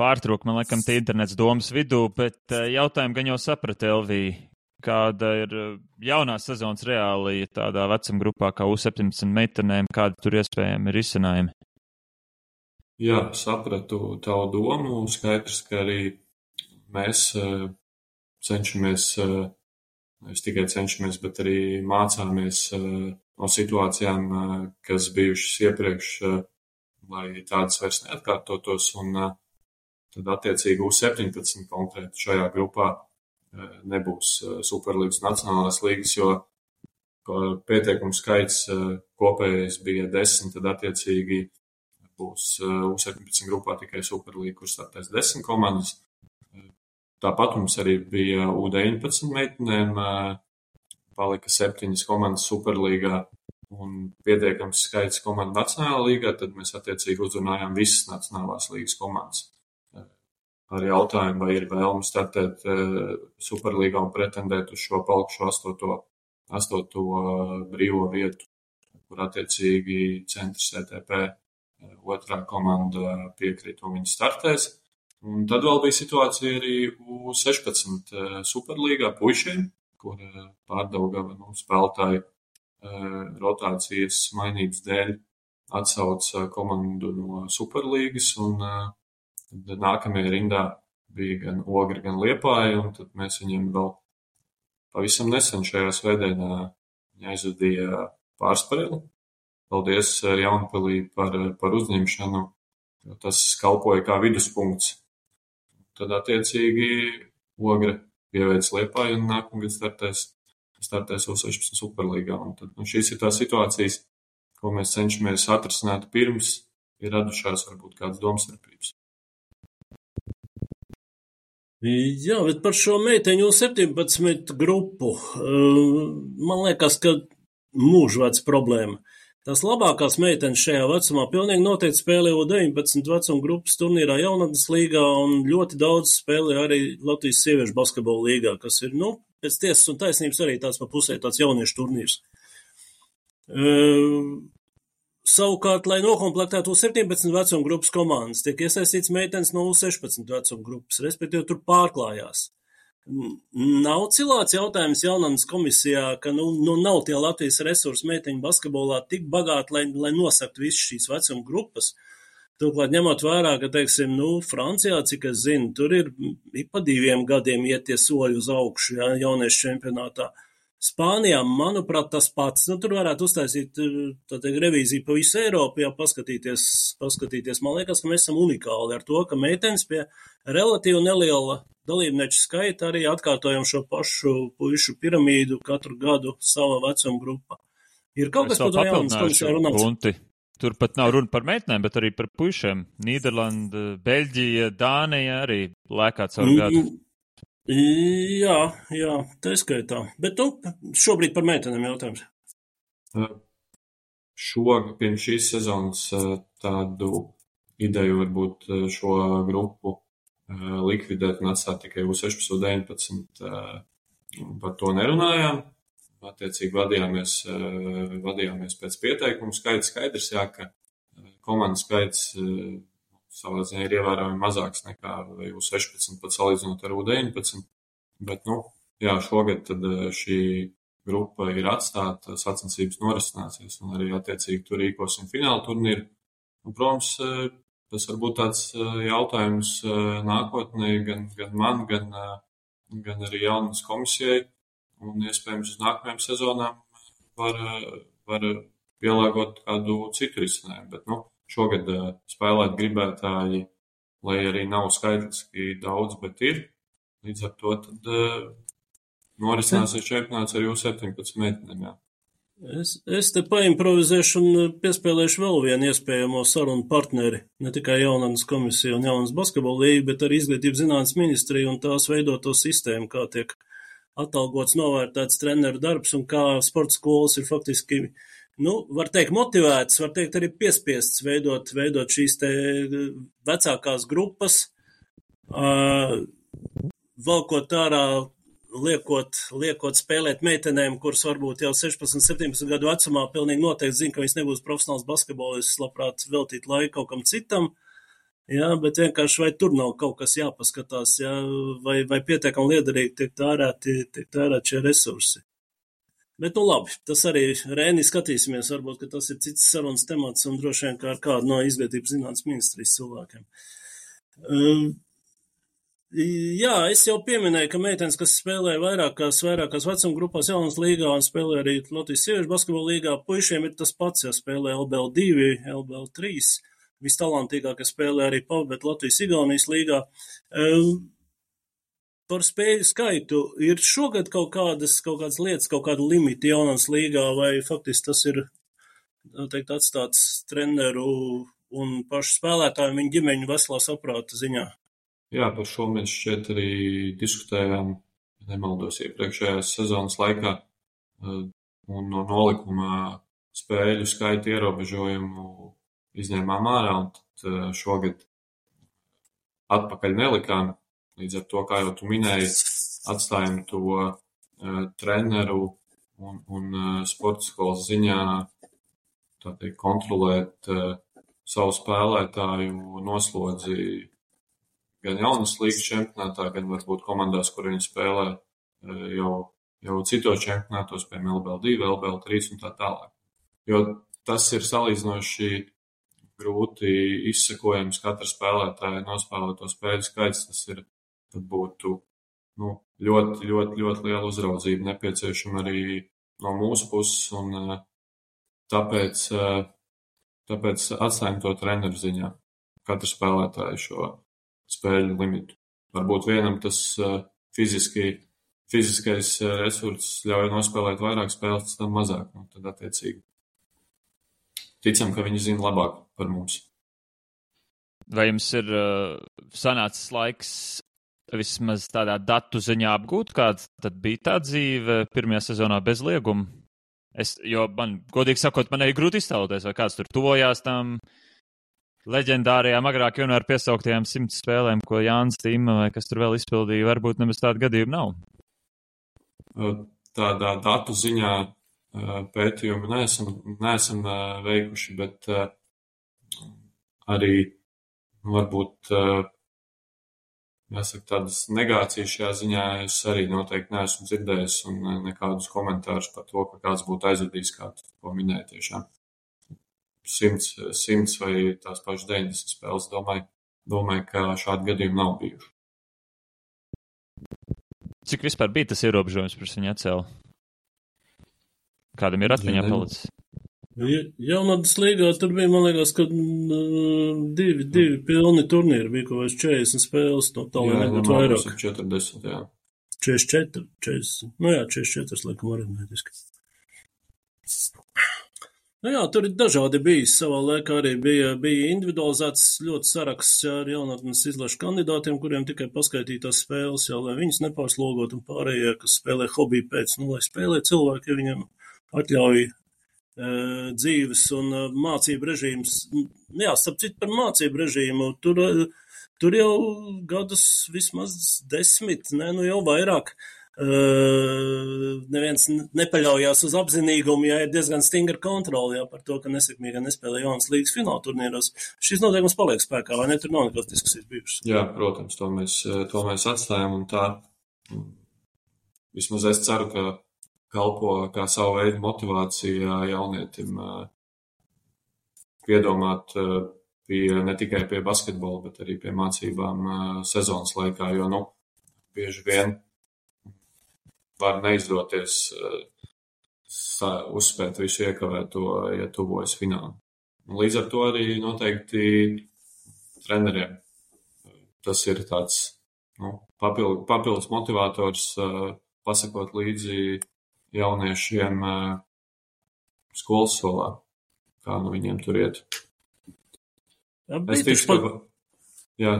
pārtrūka, man liekas, tie internets domas vidū, bet jautājumu gan jau saprata Elvī. Kāda ir jaunās sezonas reālija tādā vecuma grupā kā U17 meitenēm, kādi tur iespējami risinājumi? Jā, sapratu tavu domu. Skaidrs, ka arī mēs cenšamies, nevis tikai cenšamies, bet arī mācāmies no situācijām, kas bijušas iepriekš, lai tādas vairs neatkārtotos. Un tad attiecīgi U17 konkrēti šajā grupā nebūs Superlīgas nacionālās līgas, jo pieteikumu skaits kopējais bija desmit, tad attiecīgi būs U17 grupā tikai Superlīga, kur startēs desmit komandas. Tāpat mums arī bija U19 meitenēm, palika septiņas komandas Superlīgā un pietiekams skaits komandu Nacionālā līgā, tad mēs attiecīgi uzrunājām visas Nacionālās līgas komandas. Ar jautājumu, vai ir vēlme startēt Superlīgā un pretendēt uz šo palikušo astoto, astoto brīvo vietu, kur attiecīgi centrs ETP otrā komanda piekrīt un viņi startēs. Un tad vēl bija situācija arī U16 eh, superlīgā puišiem, kur eh, pārdaugava nu, spēlētāji eh, rotācijas mainības dēļ atsauca komandu no superlīgas, un tad nākamajā rindā bija gan Ogri, gan Liepāja, un tad mēs viņiem vēl pavisam nesen šajā svētdienā aizvadīja pārspēli. Paldies Jaunpilī par, par uzņemšanu, tas kalpoja kā viduspunkts tad attiecīgi Ogre pieveic Liepāju un nākamgad startēs, startēs U16 Superlīgā. Un tad, un šīs ir tās situācijas, ko mēs cenšamies atrisināt pirms ir radušās varbūt kādas domstarpības. Jā, bet par šo meiteņu 17 grupu, man liekas, ka mūžvērts problēma. Tās labākās meitenes šajā vecumā pilnīgi noteikti spēlē U19 vecuma grupas turnīrā jaunatnes līgā un ļoti daudz spēlē arī Latvijas sieviešu basketbola līgā, kas ir, nu, pēc tiesas un taisnības arī tāds pa pusē tāds jauniešu turnīrs. Uh, savukārt, lai nokomplektētu U17 vecuma grupas komandas, tiek iesaistīts meitenes no U16 vecuma grupas, respektīvi tur pārklājās. Nav cilāts jautājums jaunatnes komisijā, ka nu, nu nav tie Latvijas resursi meiteņu basketbolā tik bagāti, lai, lai nosaktu visas šīs vecuma grupas. Turklāt ņemot vērā, ka, teiksim, nu, Francijā, cik es zinu, tur ir pa diviem gadiem iet tie soļi uz augšu, ja, jauniešu čempionātā. Spānijā, manuprāt, tas pats. Nu, tur varētu uztaisīt tātad, revīziju pa visu Eiropu, ja paskatīties, paskatīties. Man liekas, ka mēs esam unikāli ar to, ka meitenes pie relatīvi neliela dalībnieču skaita arī atkārtojam šo pašu puišu piramīdu katru gadu sava vecuma grupā. Ir kaut kas, par ko jaunas komisijā runāts. Punti. Tur pat nav runa par meitenēm, bet arī par puišiem. Nīderlanda, Beļģija, Dānija arī lēkā caur gadu. Jā, jā, tā skaitā. Bet nu, šobrīd par meitenēm jautājums. Šogad, pirms šīs sezonas, tādu ideju varbūt šo grupu likvidēt un atstāt tikai U16, U19. Par to nerunājām. Attiecīgi vadījāmies, vadījāmies pēc pieteikumu skaita. Skaidrs, jā, ka komandu skaits savā ziņā ir ievērojami mazāks nekā U16, pat salīdzinot ar U19. Bet, nu, jā, šogad tad šī grupa ir atstāta, sacensības norisināsies un arī attiecīgi tur rīkosim fināla turnīru. Un, protams, tas var būt tāds jautājums nākotnē gan, gan man, gan, gan arī jaunas komisijai. Un iespējams uz nākamajām sezonām var, var pielāgot kādu citu risinājumu. Bet nu, šogad spēlēt gribētāji, lai arī nav skaitliski daudz, bet ir. Līdz ar to tad norisināsies čempionāts ar U17 meitenēm. Jā. Es, es te paimprovizēšu un piespēlēšu vēl vienu iespējamo sarunu partneri. Ne tikai jaunatnes komisija un jaunas basketbola līga, bet arī izglītības zinātnes ministrija un tās veidoto sistēmu, kā tiek atalgots novērtēts treneru darbs un kā sporta skolas ir faktiski, nu, var teikt, motivēts, var teikt arī piespiests veidot, veidot šīs te vecākās grupas, uh, valkot ārā liekot, liekot spēlēt meitenēm, kuras varbūt jau 16, 17 gadu vecumā pilnīgi noteikti zina, ka viņas nebūs profesionāls basketbolists, labprāt veltīt laiku kaut kam citam. Jā, bet vienkārši vai tur nav kaut kas jāpaskatās, jā, vai, vai pietiekami liederīgi tiek tērēti, tiek tērēti šie resursi. Bet, nu labi, tas arī Rēnī skatīsimies, varbūt, ka tas ir cits sarunas temats un droši vien kā ar kādu no izglītības zinātnes ministrijas cilvēkiem. Um, jā, es jau pieminēju, ka meitenes, kas spēlē vairākās, vairākās vecuma grupās jaunas līgā un spēlē arī Latvijas sieviešu basketbola līgā, puišiem ir tas pats, ja spēlē LBL2, LBL3 vistalantīgākie spēlē arī pavadīt Latvijas-Igaunijas līgā. Par spēļu skaitu ir šogad kaut kādas, kaut kādas lietas, kaut kāda limita jaunās līgā, vai faktiski tas ir, teikt, atstāts treneru un pašu spēlētāju viņu ģimeņu veselā saprāta ziņā? Jā, par šo mēs šķiet arī diskutējām, nemaldos, iepriekšējās sezonas laikā, un no nolikuma spēļu skaita ierobežojumu izņēmām ārā, un šogad atpakaļ nelikām. Līdz ar to, kā jau tu minēji, atstājam to uh, treneru un, un uh, sporta skolas ziņā teikt, kontrolēt uh, savu spēlētāju noslodzi gan jaunas līgas čempionātā, gan varbūt komandās, kur viņi spēlē uh, jau, jau citos čempionātos, piemēram, LBL2, LBL3 un tā tālāk. Jo tas ir salīdzinoši grūti izsekojams katra spēlētāja nospēlēto spēļu skaits. Tas ir, tad būtu nu, ļoti, ļoti, ļoti liela uzraudzība nepieciešama arī no mūsu puses. Un, eh, tāpēc, eh, tāpēc atstājam to treneru ziņā. Katra spēlētāja šo spēļu limitu. Varbūt vienam tas eh, fiziski, fiziskais resurss ļauj nospēlēt vairāk spēles, tam mazāk. Nu, tad attiecīgi ticam, ka viņi zina labāk par mums. Vai jums ir uh, sanācis laiks vismaz tādā datu ziņā apgūt, kāda tad bija tā dzīve pirmajā sezonā bez lieguma? Es, jo man, godīgi sakot, man arī grūti iztēloties, vai kāds tur tuvojās tam leģendārajām, agrāk ar piesauktajām simts spēlēm, ko Jānis Tīma vai kas tur vēl izpildīja. Varbūt nemaz tāda gadījuma nav. Tādā datu ziņā pētījumu neesam, neesam veikuši, bet arī varbūt jāsaka tādas negācijas šajā ziņā es arī noteikti neesmu dzirdējis un nekādus komentārus par to, ka kāds būtu aizvadījis kādu, ko minēja tiešām. Simts, simts vai tās pašas 90 spēles, domāju, domāju, ka šādi gadījumi nav bijuši. Cik vispār bija tas ierobežojums, pirms viņa atcēla? Kādam ir atmiņā palicis? Jaunatnes līgā tur bija, man liekas, ka mm, divi, divi pilni turnīri bija kaut kāds 40 spēles, no tālāk nebūtu vairāk. 40, jā. 44, 40, nu jā, 44, laikam, aritmētiski. Nu jā, tur ir dažādi bijis. Savā laikā arī bija, bija individualizēts ļoti saraksts ar jaunatnes izlašu kandidātiem, kuriem tikai paskaitītās spēles, jau lai viņus nepārslogot un pārējie, kas spēlē hobiju pēc, nu, lai spēlē cilvēki, ja viņiem atļauj dzīves un mācību režīms. Jā, starp citu par mācību režīmu, tur, tur jau gadus vismaz desmit, ne, nu jau vairāk. Uh, neviens nepaļaujās uz apzinīgumu, ja ir diezgan stingra kontrola jā, par to, ka nesekmīgi nespēlē jaunas līgas fināla turnīros. Šis noteikums paliek spēkā, vai ne? Tur nav nekādas diskusijas bijušas. Jā, protams, to mēs, to mēs atstājam un tā. Vismaz es ceru, ka kalpo kā savu veidu motivācija jaunietim piedomāt pie, ne tikai pie basketbola, bet arī pie mācībām sezonas laikā, jo, nu, bieži vien var neizdoties uzspēt visu iekavēto, ja tuvojas fināli. Līdz ar to arī noteikti treneriem tas ir tāds nu, papildus motivators pasakot līdzi jauniešiem skolas solā, kā nu viņiem tur iet. Jā, es ticu, ka. Pa... Jā.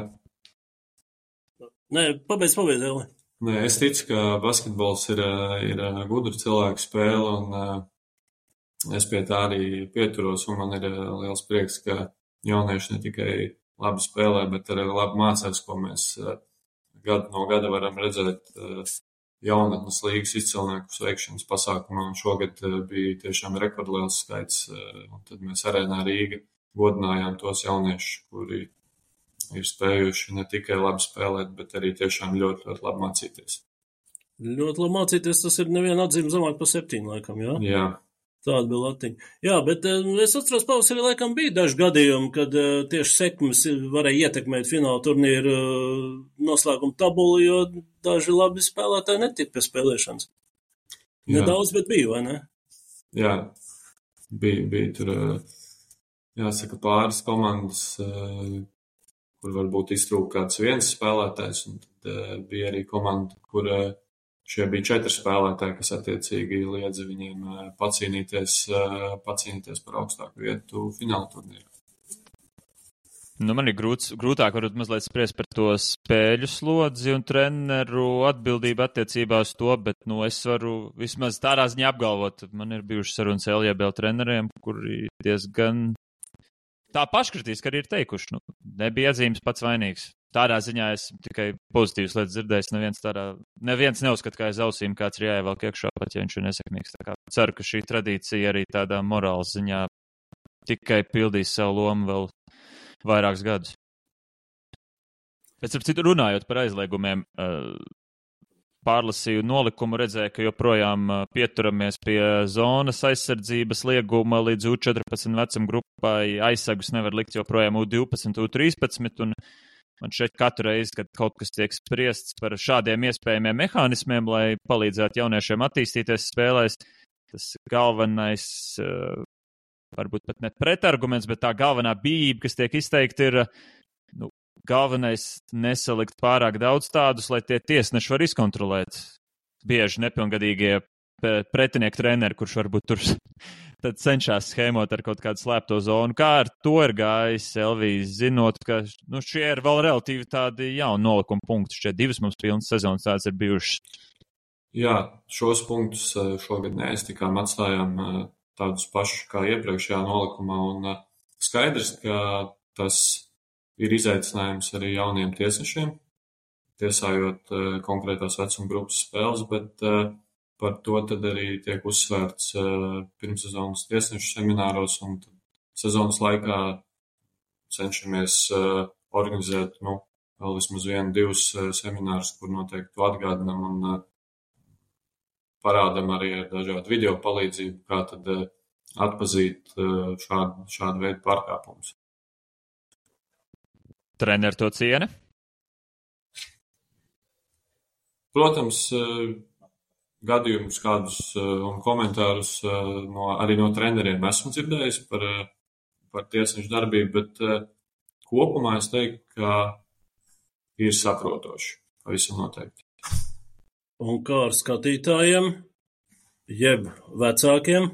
Nē, pabeidz, pabeidz, Eli. Nē, es ticu, ka basketbols ir, ir gudra cilvēku spēle, un es pie tā arī pieturos, un man ir liels prieks, ka jaunieši ne tikai labi spēlē, bet arī labi mācās, ko mēs gadu no gada varam redzēt jaunatnes līgas izcilnieku sveikšanas pasākumā, un šogad eh, bija tiešām rekordliels skaits, eh, un tad mēs arēnā Rīga godinājām tos jauniešus, kuri ir spējuši ne tikai labi spēlēt, bet arī tiešām ļoti, ļoti labi mācīties. Ļoti labi mācīties, tas ir neviena atzīme zemāk par septiņu laikam, jā? Jā. Tāda bija latiņa. Jā, bet uh, es atceros, pavasarī laikam bija daži gadījumi, kad uh, tieši sekmes varēja ietekmēt fināla turnīru uh, noslēguma tabulu, jo daži labi spēlētāji netika pie spēlēšanas. Nedaudz, bet bija, vai ne? Jā, bija, bija tur, jāsaka, pāris komandas, kur varbūt iztrūka kāds viens spēlētājs, un tad bija arī komanda, kur Šie bija četri spēlētāji, kas attiecīgi liedza viņiem eh, pacīnīties, eh, pacīnīties par augstāku vietu fināla turnīrā. Nu, man ir grūts, grūtāk varbūt mazliet spriest par to spēļu slodzi un treneru atbildību attiecībā uz to, bet, nu, es varu vismaz tādā ziņā apgalvot, man ir bijušas sarunas LJBL treneriem, kuri diezgan tā paškritiski arī ir teikuši, nu, nebija atzīmes pats vainīgs tādā ziņā es tikai pozitīvas lietas dzirdēju. Neviens, tādā, neviens neuzskata, kā aiz ausīm kāds ir jāievelk iekšā, pat ja viņš ir nesekmīgs. Ceru, ka šī tradīcija arī tādā morāles ziņā tikai pildīs savu lomu vēl vairākus gadus. Pēc tam, runājot par aizliegumiem, pārlasīju nolikumu, redzēju, ka joprojām pieturamies pie zonas aizsardzības lieguma līdz U14 vecuma grupai. Aizsagus nevar likt joprojām U12, U13. Un Man šeit katru reizi, kad kaut kas tiek spriests par šādiem iespējamiem mehānismiem, lai palīdzētu jauniešiem attīstīties spēlēs, tas galvenais, eh, varbūt pat ne pretarguments, bet tā galvenā bība, kas tiek izteikta, ir nu, galvenais nesalikt pārāk daudz tādus, lai tie tiesneši var izkontrolēt bieži nepilngadīgie pretinieku treneri, kurš varbūt tur tad cenšas schēmot ar kaut kādu slēpto zonu. Kā ar to ir gājis Elvijas, zinot, ka nu, šie ir vēl relatīvi tādi jauni nolikuma punkti. Šie divas mums pilnas sezonas tādas ir bijušas. Jā, šos punktus eh, šogad neaiztikām, atstājām eh, tādus pašus kā iepriekšējā nolikumā. Un eh, skaidrs, ka tas ir izaicinājums arī jauniem tiesnešiem, tiesājot konkrētās vecuma grupas spēles, bet uh, Par to tad arī tiek uzsvērts pirmssezonas tiesnešu semināros, un sezonas laikā cenšamies organizēt nu, vēl vismaz vienu, divus seminārus, kur noteikti to atgādinam un parādam arī ar dažādu video palīdzību, kā tad atpazīt šādu, šādu veidu pārkāpumus. Treneri to ciena? Protams, gadījumus, kādus eh, un komentārus eh, no, arī no treneriem esmu dzirdējis par, eh, par tiesnešu darbību, bet kopumā es teiktu, ka ir saprotoši. Pavisam noteikti. Un kā ar skatītājiem, jeb vecākiem?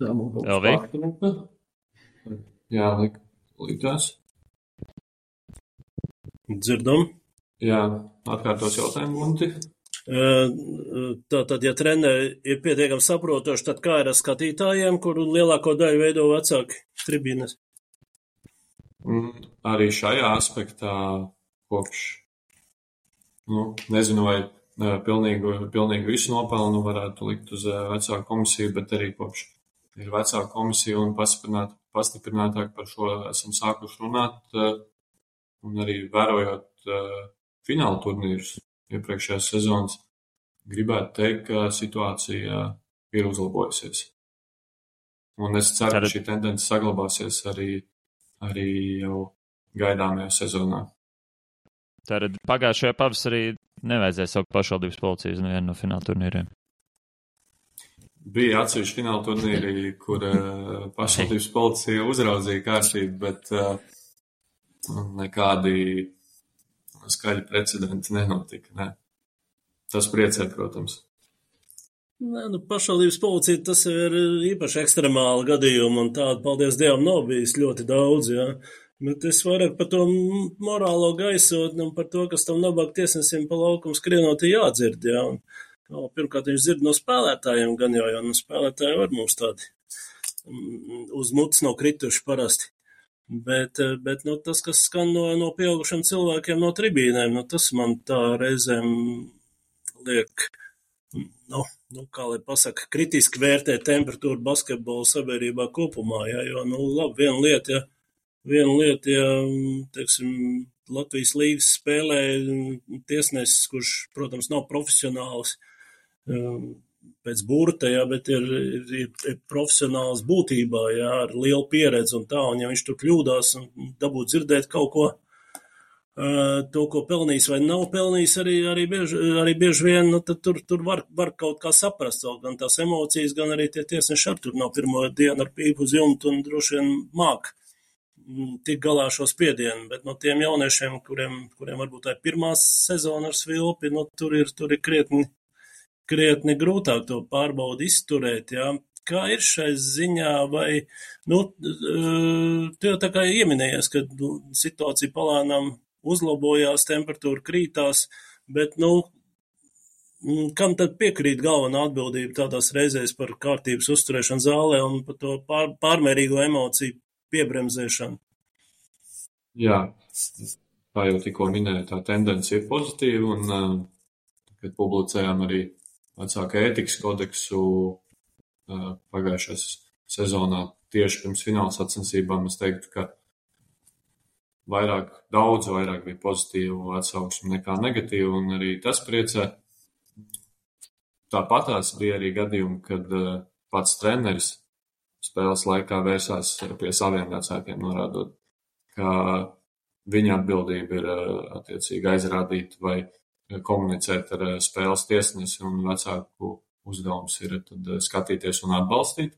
Tā mums būs. Jā, lika likās. Dzirdam. Jā, atkārtos jautājumu, Gunti. Tātad, ja treneri ir pietiekami saprotoši, tad kā ir ar skatītājiem, kuru lielāko daļu veido vecāki tribīnes? Mm, arī šajā aspektā kopš, nu, nezinu, vai pilnīgi, pilnīgi visu nopelnu varētu likt uz vecāku komisiju, bet arī kopš ir vecāka komisija un pastiprinātāk par šo esam sākuši runāt, eh, un arī vērojot eh, fināla turnīrus iepriekšējās sezonas, gribētu teikt, ka situācija ir uzlabojusies. Un es ceru, ka šī tendence saglabāsies arī, arī jau gaidāmajā sezonā. Tātad pagājušajā pavasarī nevajadzēja saukt pašvaldības policiju uz nevienu no fināla turnīriem. Bija atsevišķi fināla turnīri, kur uh, pašvaldības policija uzraudzīja kārtību, bet uh, nekādi skaļi precedenti nenotika. Ne. Tas priecē, protams. Nē, nu, pašvaldības policija tas ir īpaši ekstremāli gadījumi, un tādu, paldies Dievam, nav bijis ļoti daudz, jā. Bet es vairāk par to morālo gaisotni un par to, kas tam nabāk tiesnesim pa laukumu skrienot jādzird, jā. Un, No, pirmkārt, viņš dzird no spēlētājiem, gan jau, jo no spēlētājiem var mums tādi mm, uz mutes nav krituši parasti. Bet, eh, bet nu, tas, kas skan no, no pieaugušiem cilvēkiem no tribīnēm, nu, tas man tā reizēm liek, nu, nu, kā lai pasaka, kritiski vērtē temperatūru basketbolu sabiedrībā kopumā, jā, jo, nu, labi, viena lieta, ja, viena lieta, ja, teiksim, Latvijas līgas spēlē tiesnesis, kurš, protams, nav profesionāls, pēc burta, jā, bet ir, ir, ir profesionāls būtībā, jā, ar lielu pieredzi un tā, un ja viņš tur kļūdās un dabūt dzirdēt kaut ko, to, ko pelnījis vai nav pelnījis, arī, arī, bieži, arī bieži vien, nu, tad tur, tur var, var kaut kā saprast, gan tās emocijas, gan arī tie tiesneši ar tur nav pirmo dienu ar pīpu uz jumtu un droši vien māk tik galā šo spiedienu, bet no tiem jauniešiem, kuriem, kuriem varbūt tā ir pirmā sezona ar svilpi, nu, tur ir, tur ir krietni, krietni grūtāk to pārbaudi izturēt, jā. Kā ir šai ziņā, vai, nu, tu jau tā kā ieminējies, ka nu, situācija palānām uzlabojās, temperatūra krītās, bet, nu, kam tad piekrīt galvenā atbildība tādās reizēs par kārtības uzturēšanu zālē un par to pār, pārmērīgo emociju piebremzēšanu? Jā, kā jau tikko minēju, tā tendence ir pozitīva, un, kad publicējām arī vecāka ētikas kodeksu pagājušajā sezonā tieši pirms fināla sacensībām, es teiktu, ka vairāk, daudz vairāk bija pozitīvu atsauksmu nekā negatīvu, un arī tas priecē. Tāpatās bija arī gadījumi, kad uh, pats treneris spēles laikā vērsās pie saviem vecākiem, norādot, ka viņa atbildība ir uh, attiecīgi aizrādīt vai komunicēt ar uh, spēles tiesnesi, un vecāku uzdevums ir tad skatīties un atbalstīt,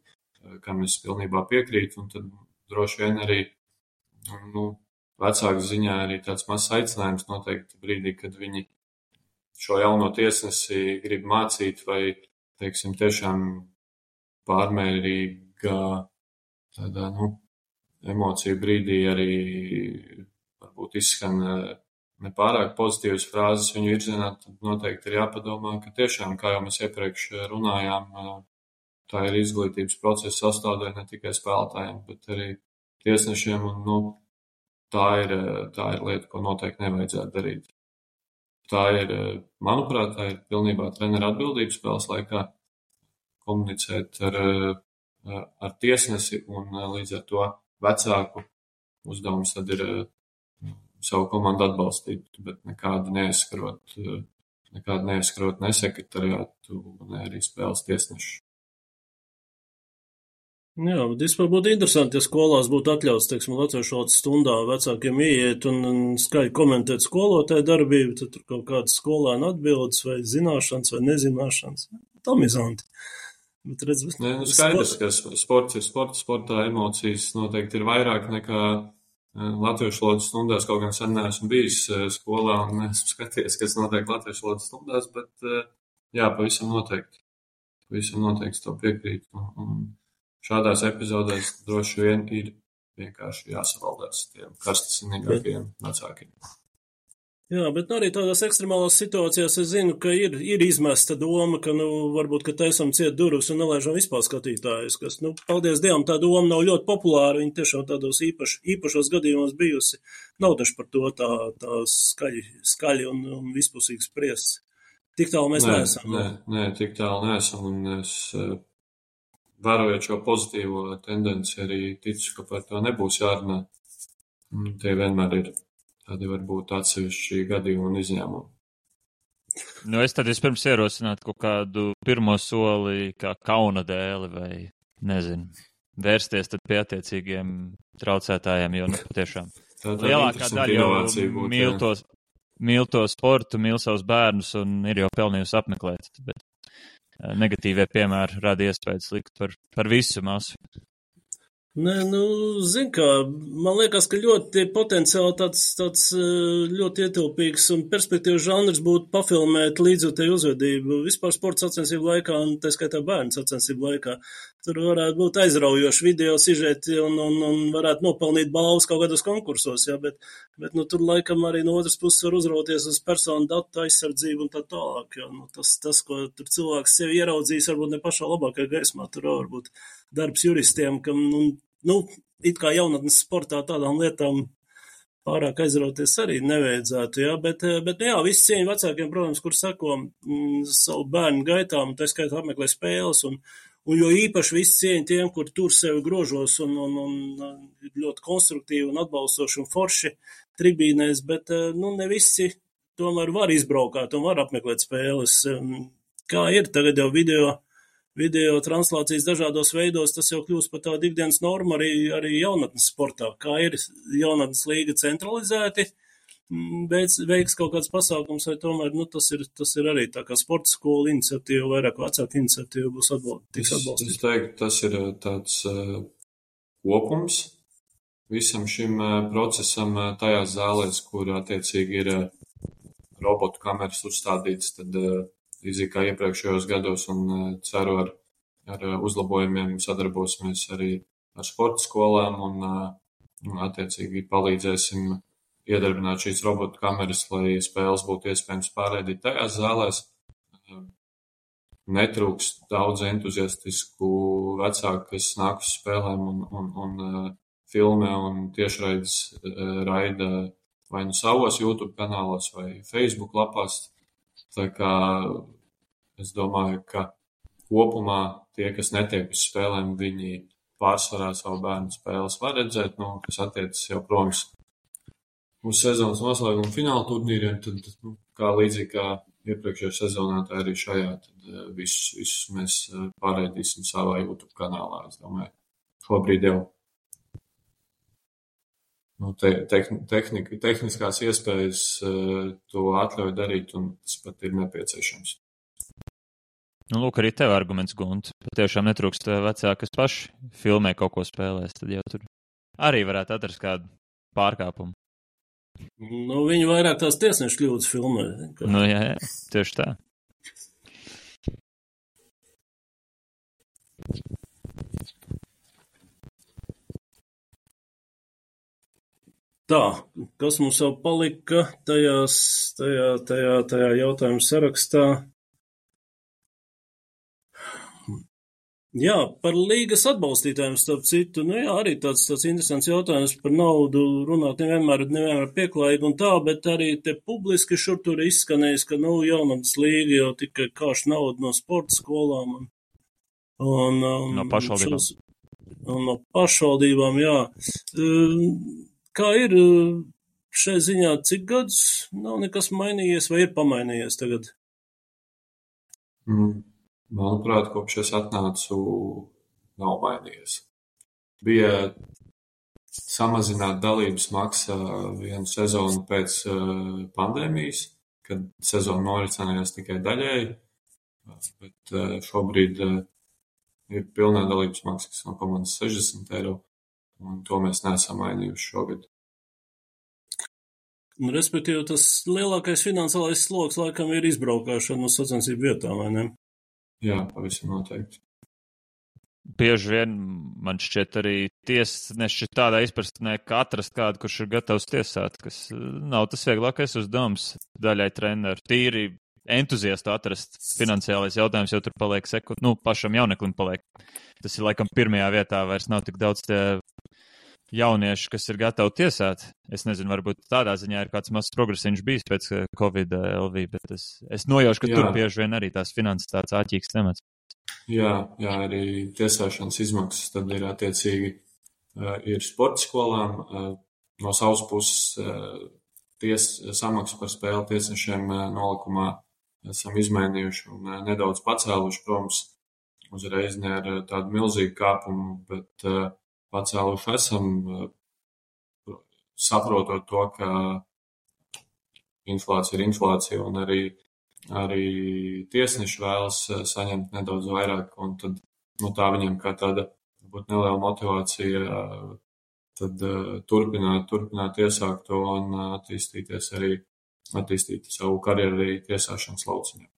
kam es pilnībā piekrītu, un tad droši vien arī nu, vecāku ziņā arī tāds mazs aicinājums noteikti brīdī, kad viņi šo jauno tiesnesi grib mācīt vai, teiksim, tiešām pārmērīgā tādā, nu, emociju brīdī arī varbūt izskan nepārāk pozitīvas frāzes viņu virzienā, tad noteikti ir jāpadomā, ka tiešām, kā jau mēs iepriekš runājām, tā ir izglītības procesa sastāvdaļa ne tikai spēlētājiem, bet arī tiesnešiem un, nu, tā ir, tā ir lieta, ko noteikti nevajadzētu darīt. Tā ir, manuprāt, tā ir pilnībā trenera atbildība spēles laikā komunicēt ar, ar tiesnesi un līdz ar to vecāku uzdevums tad ir savu komandu atbalstīt, bet nekādi neaizskarot, nekādi neaizskarot ne sekretariātu, ne arī spēles tiesnešu. Jā, bet vispār būtu interesanti, ja skolās būtu atļauts, teiksim, latviešu valodas stundā vecākiem ieiet un, skaļi komentēt skolotāju darbību, tad tur kaut kādas skolēna atbildes vai zināšanas vai nezināšanas. Tamizanti. Bet redz, bet... Nē, nu skaidrs, ka sports ir sports, sportā emocijas noteikti ir vairāk nekā latviešu valodas stundās, kaut gan sen neesmu bijis skolā un esmu skatījies, kas notiek latviešu valodas stundās, bet jā, pavisam noteikti. Pavisam noteikti to piekrītu. Un šādās epizodēs droši vien ir vienkārši jāsavaldās tiem karstasinīgākajiem vecākiem. Jā, bet arī tādās ekstremālās situācijās es zinu, ka ir, ir izmesta doma, ka, nu, varbūt, ka taisam ciet durvis un nelaižam vispār skatītājus, kas, nu, paldies Dievam, tā doma nav ļoti populāra, viņa tiešām tādos īpaši, īpašos gadījumos bijusi. Nav taču par to tā, tā skaļi, skaļi un, un vispusīgi spriests. Tik tālu mēs nē, neesam. Nē, nē, tik tālu neesam, un es vērojot šo pozitīvo tendenci, arī ticu, ka par to nebūs jārunā. Tie vienmēr ir tādi varbūt atsevišķi gadījumi un izņēmumi. Nu, es tad vispirms ierosinātu kaut kādu pirmo soli, kā kauna dēli vai, nezinu, vērsties tad pie attiecīgiem traucētājiem, jo, nu, patiešām lielākā daļa jau mīl to, mīl to sportu, mīl savus bērnus un ir jau pelnījusi apmeklēt, bet negatīvie piemēri rada iespējas likt par, par visu masu. Nē, nu, zin kā, man liekas, ka ļoti potenciāli tāds, tāds ļoti ietilpīgs un perspektīvas žanrs būtu pafilmēt līdzjūtēju uzvedību vispār sporta sacensību laikā un tā skaitā bērnu sacensību laikā. Tur varētu būt aizraujoši video sižeti un, un, un varētu nopelnīt balvas kaut kādos konkursos, jā, bet, bet, nu, tur laikam arī no otras puses var uzrauties uz personu datu aizsardzību un tā tālāk, jo, nu, tas, tas, ko tur cilvēks sevi ieraudzīs, varbūt ne pašā labākajā gaismā, tur varbūt darbs juristiem, kam, nu, nu, it kā jaunatnes sportā tādām lietām pārāk aizrauties arī nevajadzētu, jā, bet, bet, jā, visi cieņi vecākiem, protams, kur sako mm, savu bērnu gaitām, tā skaitā apmeklē spēles, un, un jo īpaši visi cieņi tiem, kur tur sevi grožos un, un, un ļoti konstruktīvi un atbalstoši un forši tribīnēs, bet, nu, ne visi tomēr var izbraukāt un var apmeklēt spēles. Kā ir tagad jau video video translācijas dažādos veidos, tas jau kļūst par tādu ikdienas normu arī, arī jaunatnes sportā. Kā ir jaunatnes līga centralizēti, veids, mm, veiks kaut kāds pasākums, vai tomēr, nu, tas ir, tas ir arī tā kā sporta skola iniciatīva, vairāk vecāku iniciatīva būs atbalstīta. Es teiktu, tas ir uh, tāds uh, kopums visam šim uh, procesam uh, tajās zālēs, kur attiecīgi ir uh, robotu kameras uzstādītas, tad uh, līdzīgi kā iepriekšējos gados, un ceru ar, ar uzlabojumiem sadarbosimies arī ar sporta skolām un, un attiecīgi palīdzēsim iedarbināt šīs robotu kameras, lai spēles būtu iespējams pārraidīt tajās zālēs. Netrūks daudz entuziastisku vecāku, kas nāk uz spēlēm un, un, un filmē un tiešraides raida vai nu savos YouTube kanālos vai Facebook lapās Tā kā es domāju, ka kopumā tie, kas netiek uz spēlēm, viņi pārsvarā savu bērnu spēles var redzēt, nu, kas attiecas jau, protams, uz sezonas noslēguma fināla turnīriem, tad, nu, kā līdzīgi kā iepriekšējā sezonā, tā arī šajā, tad eh, visus, visus mēs eh, pārēdīsim savā YouTube kanālā, es domāju, šobrīd jau nu, te, tehnika, tehniskās iespējas uh, to atļauj darīt, un tas pat ir nepieciešams. Nu, lūk, arī tev arguments, Gunts. Patiešām netrūkst eh, vecāki, kas paši filmē kaut ko spēlēs. Tad jau tur arī varētu atrast kādu pārkāpumu. Nu, viņi vairāk tās tiesnešu kļūdas filmē. Kā... Nu, jā, jā, tieši tā. Tā, kas mums vēl palika tajās, tajā, tajā, tajā jautājuma sarakstā? Jā, par līgas atbalstītājiem, starp citu, nu jā, arī tāds, tāds interesants jautājums par naudu runāt nevienmēr, nevienmēr pieklājīgi un tā, bet arī te publiski šur tur izskanējis, ka, nu, jaunatnes līga jau tikai kāš naudu no sporta skolām un, un, un no pašvaldībām. Šos, un no pašvaldībām, jā. Um, kā ir eh, šai ziņā, cik gadus nav nekas mainījies vai ir pamainījies tagad? Mm, manuprāt, kopš es atnācu, nav mainījies. Bija samazināta dalības maksa vienu sezonu pēc uh, pandēmijas, kad sezona norisinājās tikai daļēji, bet uh, šobrīd uh, ir pilnā dalības maksa, kas no komandas 60 eiro un to mēs neesam mainījuši šogad. Un, respektīvi, tas lielākais finansiālais sloks laikam ir izbraukšana no sacensību vietām, vai ne? Jā, pavisam noteikti. Bieži vien man šķiet arī tiesneši tādā izpratnē, ka atrast kādu, kurš ir gatavs tiesāt, kas nav tas vieglākais uzdevums daļai treneru. Tīri entuziastu atrast finansiālais jautājums jau tur paliek sekund, nu, pašam jauneklim paliek. Tas ir laikam pirmajā vietā, vairs nav tik daudz tie jaunieši, kas ir gatavi tiesāt. Es nezinu, varbūt tādā ziņā ir kāds mazs progresiņš bijis pēc eh, Covid eh, LV, bet es, es nojaušu, ka jā. tur bieži vien arī tās finanses tāds āķīgs temats. Jā, jā, arī tiesāšanas izmaksas tad ir attiecīgi uh, ir sporta skolām. No savas puses ties, samaksu par spēli tiesnešiem nolikumā esam izmainījuši un nedaudz pacēluši, protams, uzreiz ne ar tādu milzīgu kāpumu, bet uh, pacēluši esam, eh, saprotot to, ka inflācija ir inflācija un arī, arī tiesneši vēlas eh, saņemt nedaudz vairāk, un tad no tā viņiem kā tāda varbūt neliela motivācija tad turpināt, turpināt iesākt to un attīstīties arī, attīstīt savu karjeru arī tiesāšanas lauciņā.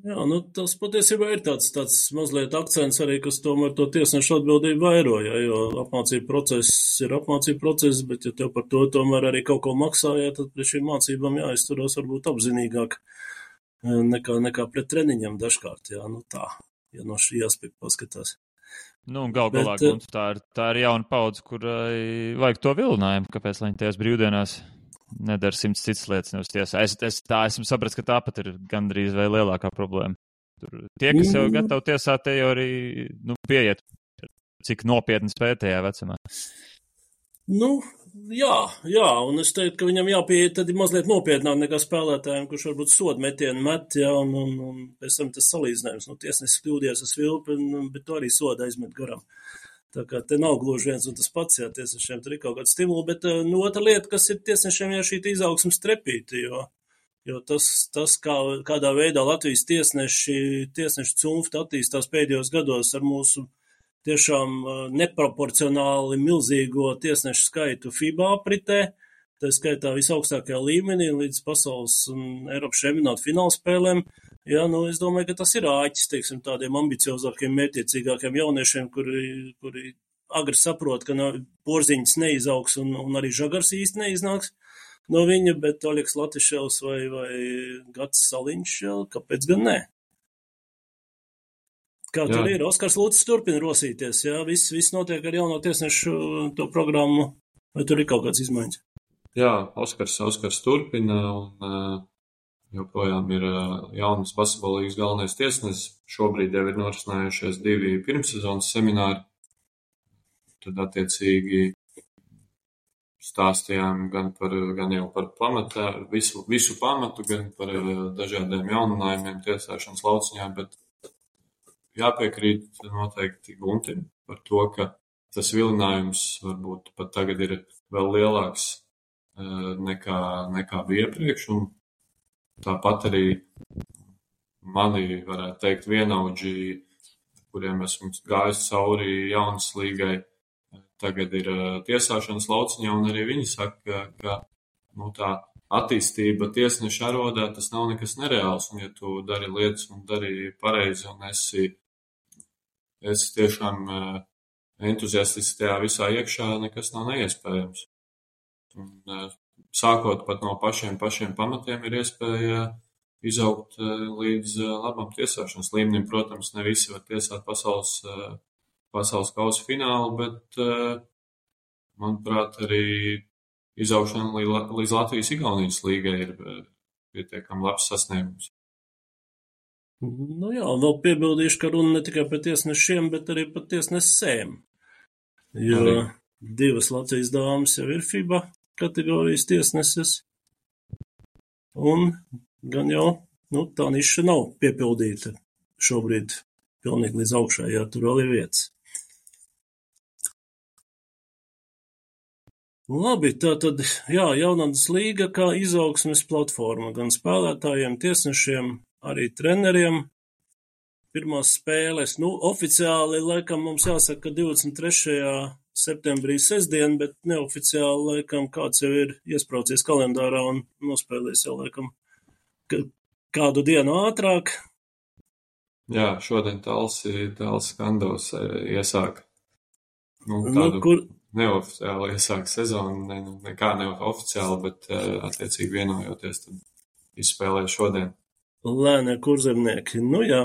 Jā, nu, tas patiesībā ir tāds, tāds mazliet akcents arī, kas tomēr to tiesnešu atbildību vairoja, jo apmācība process ir apmācība process, bet ja tev par to tomēr arī kaut ko maksāja, tad pret šīm mācībām jāizturos varbūt apzinīgāk eh, nekā, nekā pret treniņiem dažkārt, jā, nu tā, ja no šī aspekta paskatās. Nu, gal galā, bet, Gunts, tā, ir, tā ir jauna paudze, kurai vajag to vilinājumu, kāpēc viņi tajās brīvdienās nedara simts citas lietas nevis tiesā. Es, es tā esmu sapratis, ka tāpat ir gandrīz vai lielākā problēma. Tur tie, kas jau ir gatavi tiesāt, te jau arī nu, pieiet, cik nopietni spēj tajā vecumā. Nu, jā, jā, un es teiktu, ka viņam jāpieiet tad mazliet nopietnāk nekā spēlētājiem, kurš varbūt sodu metienu met, jā, un, un, un pēc tam tas salīdzinājums. Nu, tiesnesis kļūdījās uz vilpi, bet to arī sodu aizmet garām. Tā kā te nav gluži viens un tas pats, jā, tiesnešiem tur ir kaut kāda stimula, bet uh, nu, otra lieta, kas ir tiesnešiem, ir šī izaugsmas trepīte, jo, jo tas, tas kā, kādā veidā Latvijas tiesneši, tiesneši cunfta attīstās pēdējos gados ar mūsu tiešām uh, neproporcionāli milzīgo tiesnešu skaitu FIBA apritē, tā skaitā visaugstākajā līmenī līdz pasaules un Eiropas čempionāta fināla spēlēm. Jā, nu, es domāju, ka tas ir āķis, teiksim, tādiem ambiciozākiem, mērķiecīgākiem jauniešiem, kuri, kuri agri saprot, ka porziņas neizaugs un, un arī žagars īsti neiznāks no viņa, bet Oļeks Latiševs vai, vai Gats Saliņš, kāpēc gan ne? Kā jā. tur ir? Oskars Lūcis turpina rosīties, jā, viss, viss notiek ar jauno tiesnešu to programmu, vai tur ir kaut kāds izmaiņas? Jā, Oskars, Oskars turpina un uh, joprojām ir jaunas basketbolīgas galvenais tiesnesis. Šobrīd jau ir norisinājušies divi pirmssezonas semināri. Tad, attiecīgi, stāstījām gan, par, gan jau par pamatā, visu, visu pamatu, gan par dažādiem jauninājumiem tiesāšanas lauciņā, bet jāpiekrīt noteikti Guntim par to, ka tas vilinājums varbūt pat tagad ir vēl lielāks nekā, nekā bija iepriekš, un Tāpat arī mani, varētu teikt, vienaudži, kuriem esmu gājis cauri jaunas līgai, tagad ir tiesāšanas lauciņā, un arī viņi saka, ka nu, tā attīstība tiesneša arodā tas nav nekas nereāls, un ja tu dari lietas un dari pareizi un esi, esi tiešām entuziastiski tajā visā iekšā, nekas nav neiespējams. Un, sākot pat no pašiem, pašiem pamatiem, ir iespēja izaugt eh, līdz eh, labam tiesāšanas līmenim. Protams, ne visi var tiesāt pasaules, eh, pasaules kausa finālu, bet, manuprāt, arī izaugšana līdz Latvijas-Igaunijas līgai ir pietiekami labs sasniegums. Nu jā, vēl piebildīšu, ka runa ne tikai par tiesnešiem, bet arī par tiesnesēm. Jo arī. divas Latvijas dāmas jau ir FIBA kategorijas tiesneses. Un gan jau nu, tā niša nav piepildīta šobrīd pilnīgi līdz augšai, ja tur vēl ir vietas. Labi, tā tad, jā, jaunatnes līga kā izaugsmes platforma gan spēlētājiem, tiesnešiem, arī treneriem. Pirmās spēles, nu, oficiāli laikam mums jāsaka, ka 23 septembrī sestdien, bet neoficiāli laikam kāds jau ir iespraucies kalendārā un nospēlējis jau laikam kādu dienu ātrāk. Jā, šodien Talsi, Talsi Kandovs eh, iesāk. Nu, nu, kur... Neoficiāli iesāk sezonu, ne, nu, nekā neoficiāli, bet eh, attiecīgi vienojoties, tad izspēlē šodien. Lēnie kurzemnieki, nu jā.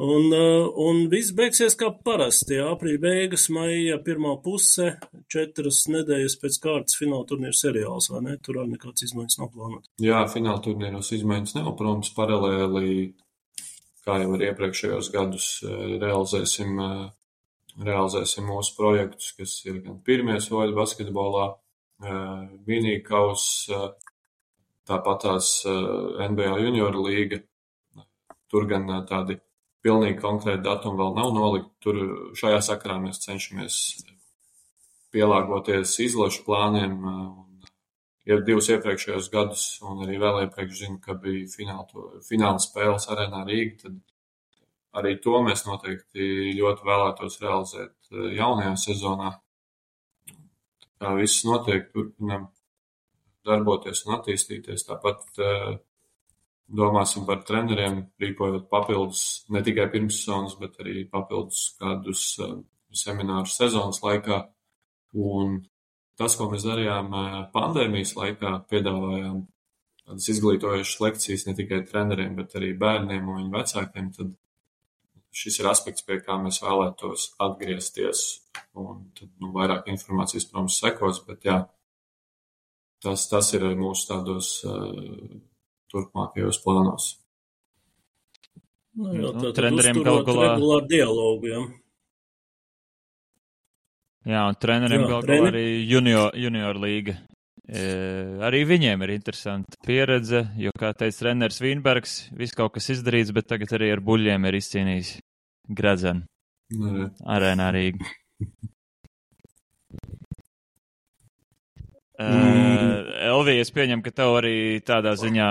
Un, eh, un viss beigsies kā parasti. Aprīļa beigas, maija pirmā puse, četras nedēļas pēc kārtas fināla turnīra seriāls, vai ne? Tur arī nekāds izmaiņas nav plānotas. Jā, fināla turnīros izmaiņas nav, protams, paralēli, kā jau ar iepriekšējos gadus, eh, realizēsim, eh, realizēsim mūsu projektus, kas ir gan pirmie soļi basketbolā, minīkaus, tāpat tās NBA junioru līga. Tur gan tādi pilnīgi konkrēti datumi vēl nav nolikti. Tur šajā sakarā mēs cenšamies pielāgoties izlašu plāniem. Jau divus iepriekšējos gadus, un arī vēl iepriekš zinu, ka bija fināla, fināla spēles arēnā Rīga, tad arī to mēs noteikti ļoti vēlētos realizēt eh, jaunajā sezonā. Tā viss notiek, turpinam darboties un attīstīties. Tāpat uh, domāsim par treneriem, rīkojot papildus ne tikai pirmssezonas, bet arī papildus kādus uh, seminārus sezonas laikā. Un tas, ko mēs darījām uh, pandēmijas laikā, piedāvājām tādas izglītojošas lekcijas ne tikai treneriem, bet arī bērniem un viņu vecākiem, tad šis ir aspekts, pie kā mēs vēlētos atgriezties. Un tad nu, vairāk informācijas, protams, sekos, bet jā, tas, tas ir mūsu tādos uh, turpmākajos plānos. Nu, jā, Nu, tā tad treneriem galu galā- regulāru dialogu, jā. Jā, un treneriem Jā, vēl treneri- arī junior, junior līga. E, arī viņiem ir interesanta pieredze, jo, kā teica treneris Vīnbergs, viss kaut kas izdarīts, bet tagad arī ar buļļiem ir izcīnījis Gradzenu Nu, jā. arēnā Rīga. Mm. Uh, Elvija, es pieņemu, ka tev arī tādā ziņā,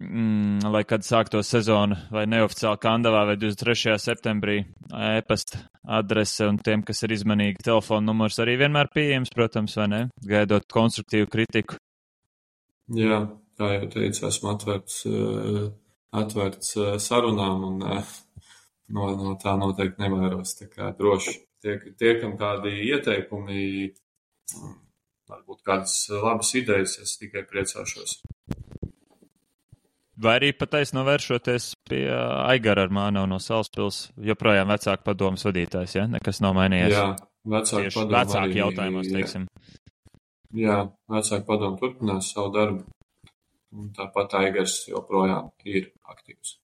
mm, lai kad sāktos sezona, vai neoficiāli Kandavā, vai 23. septembrī, e-pasta adrese un tiem, kas ir izmanīgi, telefona numurs arī vienmēr pieejams, protams, vai ne? Gaidot konstruktīvu kritiku. jā, kā jau teicu, esmu atvērts, uh, atvērts uh, sarunām un uh, no, no tā noteikti nevairos. Tā kā droši tie, tie kam kādi ieteikumi, mm, varbūt kādas labas idejas, es tikai priecāšos. Vai arī pataisno vēršoties pie Aigara Armāna no Salaspils, joprojām vecāku padomas vadītājs, ja? Nekas nav mainījies. Jā, Tieši padomu vecāku arī- jautājumos, teiksim. Jā, vecāki padomu turpinās savu darbu. Un tāpat Aigars joprojām ir aktīvs.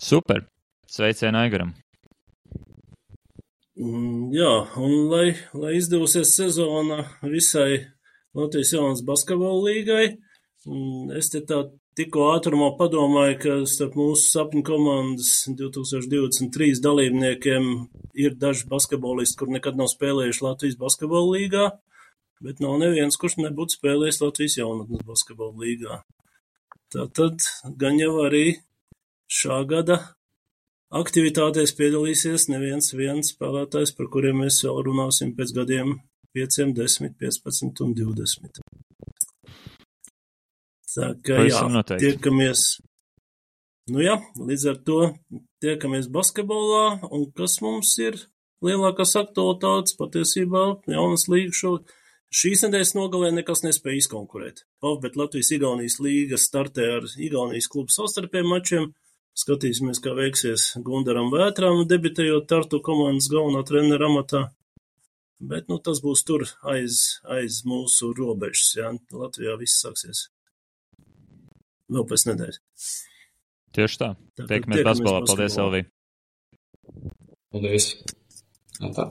Super! Sveicienu Aigaram! Mm, Jā, un lai, lai izdevusies sezona visai Latvijas jaunas basketbola līgai, es te tā tikko ātrumā padomāju, ka starp mūsu sapņu komandas 2023 dalībniekiem ir daži basketbolisti, kur nekad nav spēlējuši Latvijas basketbola līgā, bet nav neviens, kurš nebūtu spēlējis Latvijas jaunatnes basketbola līgā. Tātad gan jau arī šā gada aktivitātēs piedalīsies neviens viens spēlētājs, par kuriem mēs vēl runāsim pēc gadiem 5, 10, 15 un 20. Tā kā jā, Pavisam noteikti. tiekamies. Nu jā, līdz ar to tiekamies basketbolā, un kas mums ir lielākās aktualitātes patiesībā jaunas līgas šo. Šīs nedēļas nogalē nekas nespēja izkonkurēt. Pau, bet Latvijas-Igaunijas līga startē ar Igaunijas klubu savstarpējiem mačiem. Skatīsimies, kā veiksies Gundaram Vētrām, debitējot Tartu komandas galvenā trenera amatā. Bet, nu, tas būs tur aiz, aiz mūsu robežas, jā. Latvijā viss sāksies. Vēl pēc nedēļas. Tieši tā. Tā Tiekamies basketbolā. Paldies. Elvija! Paldies! Tā.